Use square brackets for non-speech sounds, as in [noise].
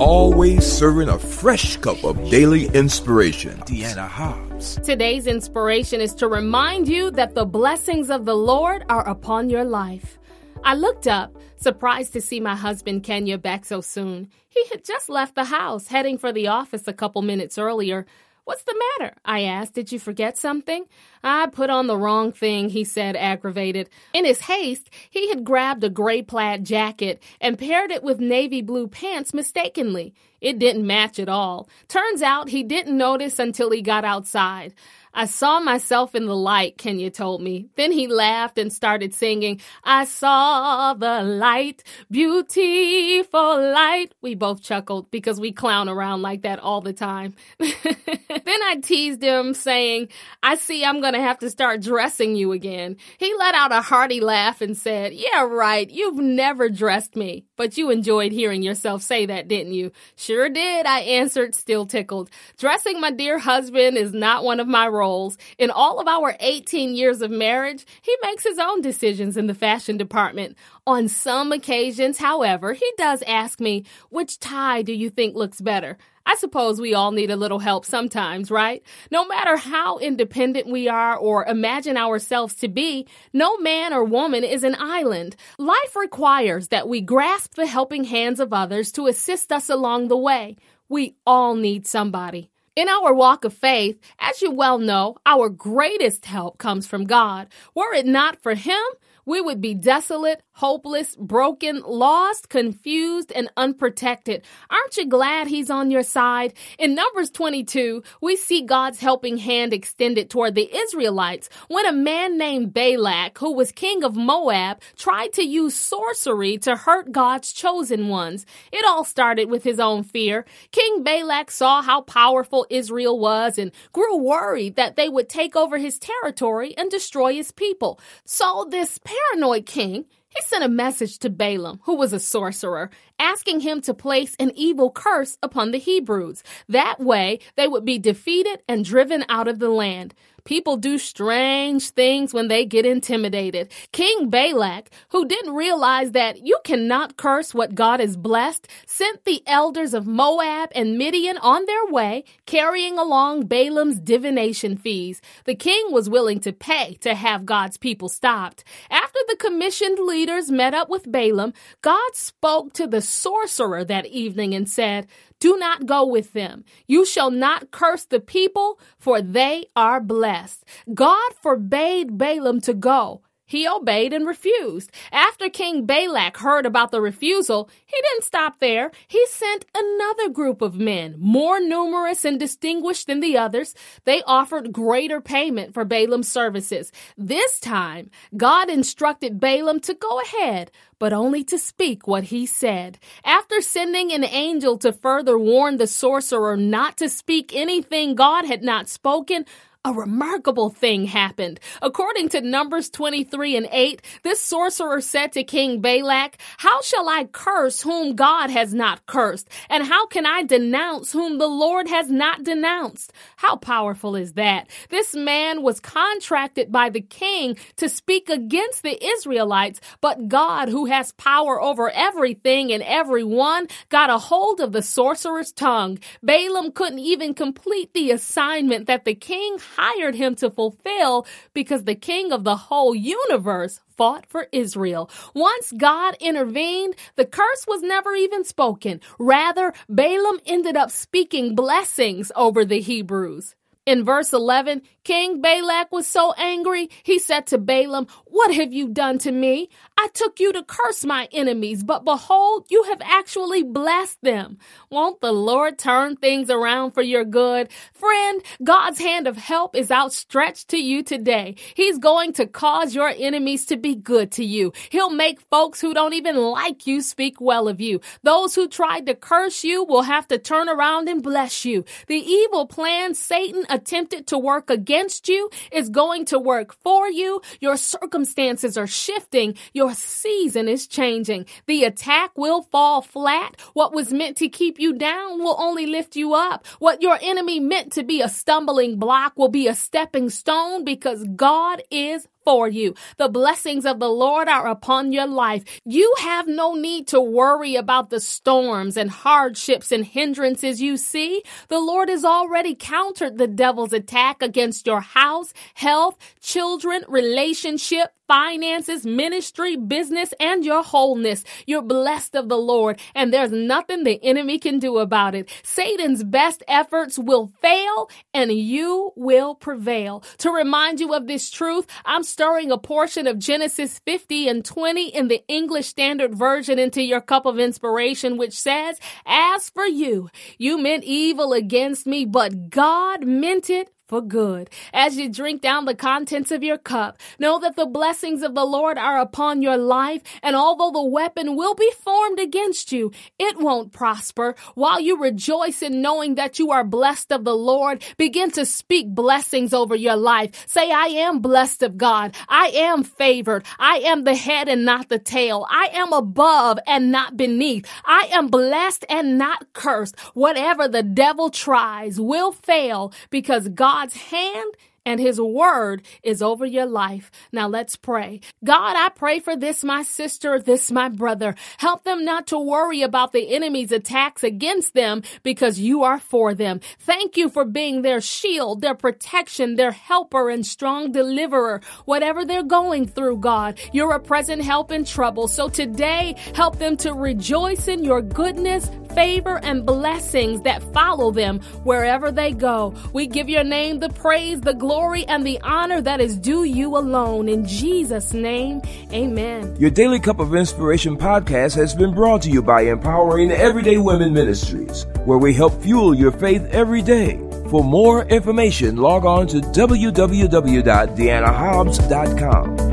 always serving a fresh cup of daily inspiration. Deanna Hobbs. Today's inspiration is to remind you that the blessings of the Lord are upon your life. I looked up, surprised to see my husband Kenya back so soon. He had just left the house, heading for the office a couple minutes earlier. What's the matter? I asked. Did you forget something? I put on the wrong thing, he said, aggravated. In his haste, he had grabbed a gray plaid jacket and paired it with navy blue pants mistakenly. It didn't match at all. Turns out he didn't notice until he got outside. I saw myself in the light, Kenya told me. Then he laughed and started singing, I saw the light, beautiful light. We both chuckled because we clown around like that all the time. [laughs] then I teased him, saying, I see I'm going to have to start dressing you again. He let out a hearty laugh and said, Yeah, right. You've never dressed me. But you enjoyed hearing yourself say that, didn't you? Sure did, I answered, still tickled. Dressing my dear husband is not one of my roles. In all of our 18 years of marriage, he makes his own decisions in the fashion department. On some occasions, however, he does ask me, which tie do you think looks better? I suppose we all need a little help sometimes, right? No matter how independent we are or imagine ourselves to be, no man or woman is an island. Life requires that we grasp the helping hands of others to assist us along the way. We all need somebody. In our walk of faith, as you well know, our greatest help comes from God. Were it not for Him, we would be desolate, hopeless, broken, lost, confused, and unprotected. Aren't you glad he's on your side? In Numbers 22, we see God's helping hand extended toward the Israelites when a man named Balak, who was king of Moab, tried to use sorcery to hurt God's chosen ones. It all started with his own fear. King Balak saw how powerful Israel was and grew worried that they would take over his territory and destroy his people. So this paranoid king, he sent a message to Balaam, who was a sorcerer, asking him to place an evil curse upon the Hebrews. That way, they would be defeated and driven out of the land. People do strange things when they get intimidated. King Balak, who didn't realize that you cannot curse what God has blessed, sent the elders of Moab and Midian on their way, carrying along Balaam's divination fees. The king was willing to pay to have God's people stopped. After the commissioned leaders met up with Balaam, God spoke to the sorcerer that evening and said, do not go with them. You shall not curse the people, for they are blessed. God forbade Balaam to go. He obeyed and refused. After King Balak heard about the refusal, he didn't stop there. He sent another group of men, more numerous and distinguished than the others. They offered greater payment for Balaam's services. This time, God instructed Balaam to go ahead, but only to speak what he said. After sending an angel to further warn the sorcerer not to speak anything God had not spoken, a remarkable thing happened. According to Numbers 23 and 8, this sorcerer said to King Balak, How shall I curse whom God has not cursed? And how can I denounce whom the Lord has not denounced? How powerful is that? This man was contracted by the king to speak against the Israelites, but God, who has power over everything and everyone, got a hold of the sorcerer's tongue. Balaam couldn't even complete the assignment that the king hired him to fulfill because the king of the whole universe fought for Israel. Once God intervened, the curse was never even spoken. Rather, Balaam ended up speaking blessings over the Hebrews. In verse 11, King Balak was so angry, he said to Balaam, What have you done to me? I took you to curse my enemies, but behold, you have actually blessed them. Won't the Lord turn things around for your good? Friend, God's hand of help is outstretched to you today. He's going to cause your enemies to be good to you. He'll make folks who don't even like you speak well of you. Those who tried to curse you will have to turn around and bless you. The evil plan Satan attempted to work against you is going to work for you. Your circumstances are shifting. Your season is changing. The attack will fall flat. What was meant to keep you down will only lift you up. What your enemy meant to be a stumbling block will be a stepping stone because God is for you. The blessings of the Lord are upon your life. You have no need to worry about the storms and hardships and hindrances you see. The Lord has already countered the devil's attack against your house, health, children, relationship, finances, ministry, business, and your wholeness. You're blessed of the Lord, and there's nothing the enemy can do about it. Satan's best efforts will fail, and you will prevail. To remind you of this truth, I'm stirring a portion of Genesis 50 and 20 in the English Standard Version into your cup of inspiration, which says, As for you, you meant evil against me, but God meant it for good. As you drink down the contents of your cup, know that the blessings of the Lord are upon your life, and although the weapon will be formed against you, it won't prosper. While you rejoice in knowing that you are blessed of the Lord, begin to speak blessings over your life. Say, I am blessed of God. I am favored. I am the head and not the tail. I am above and not beneath. I am blessed and not cursed. Whatever the devil tries will fail because God God's hand and his word is over your life. Now let's pray. God, I pray for this, my sister, this, my brother. Help them not to worry about the enemy's attacks against them because you are for them. Thank you for being their shield, their protection, their helper and strong deliverer. Whatever they're going through, God, you're a present help in trouble. So today, help them to rejoice in your goodness, favor, and blessings that follow them wherever they go. We give your name the praise, the glory, and the honor that is due you alone. In Jesus' name, amen. Your Daily Cup of Inspiration podcast has been brought to you by Empowering Everyday Women Ministries, where we help fuel your faith every day. For more information, log on to www.deannahobbs.com.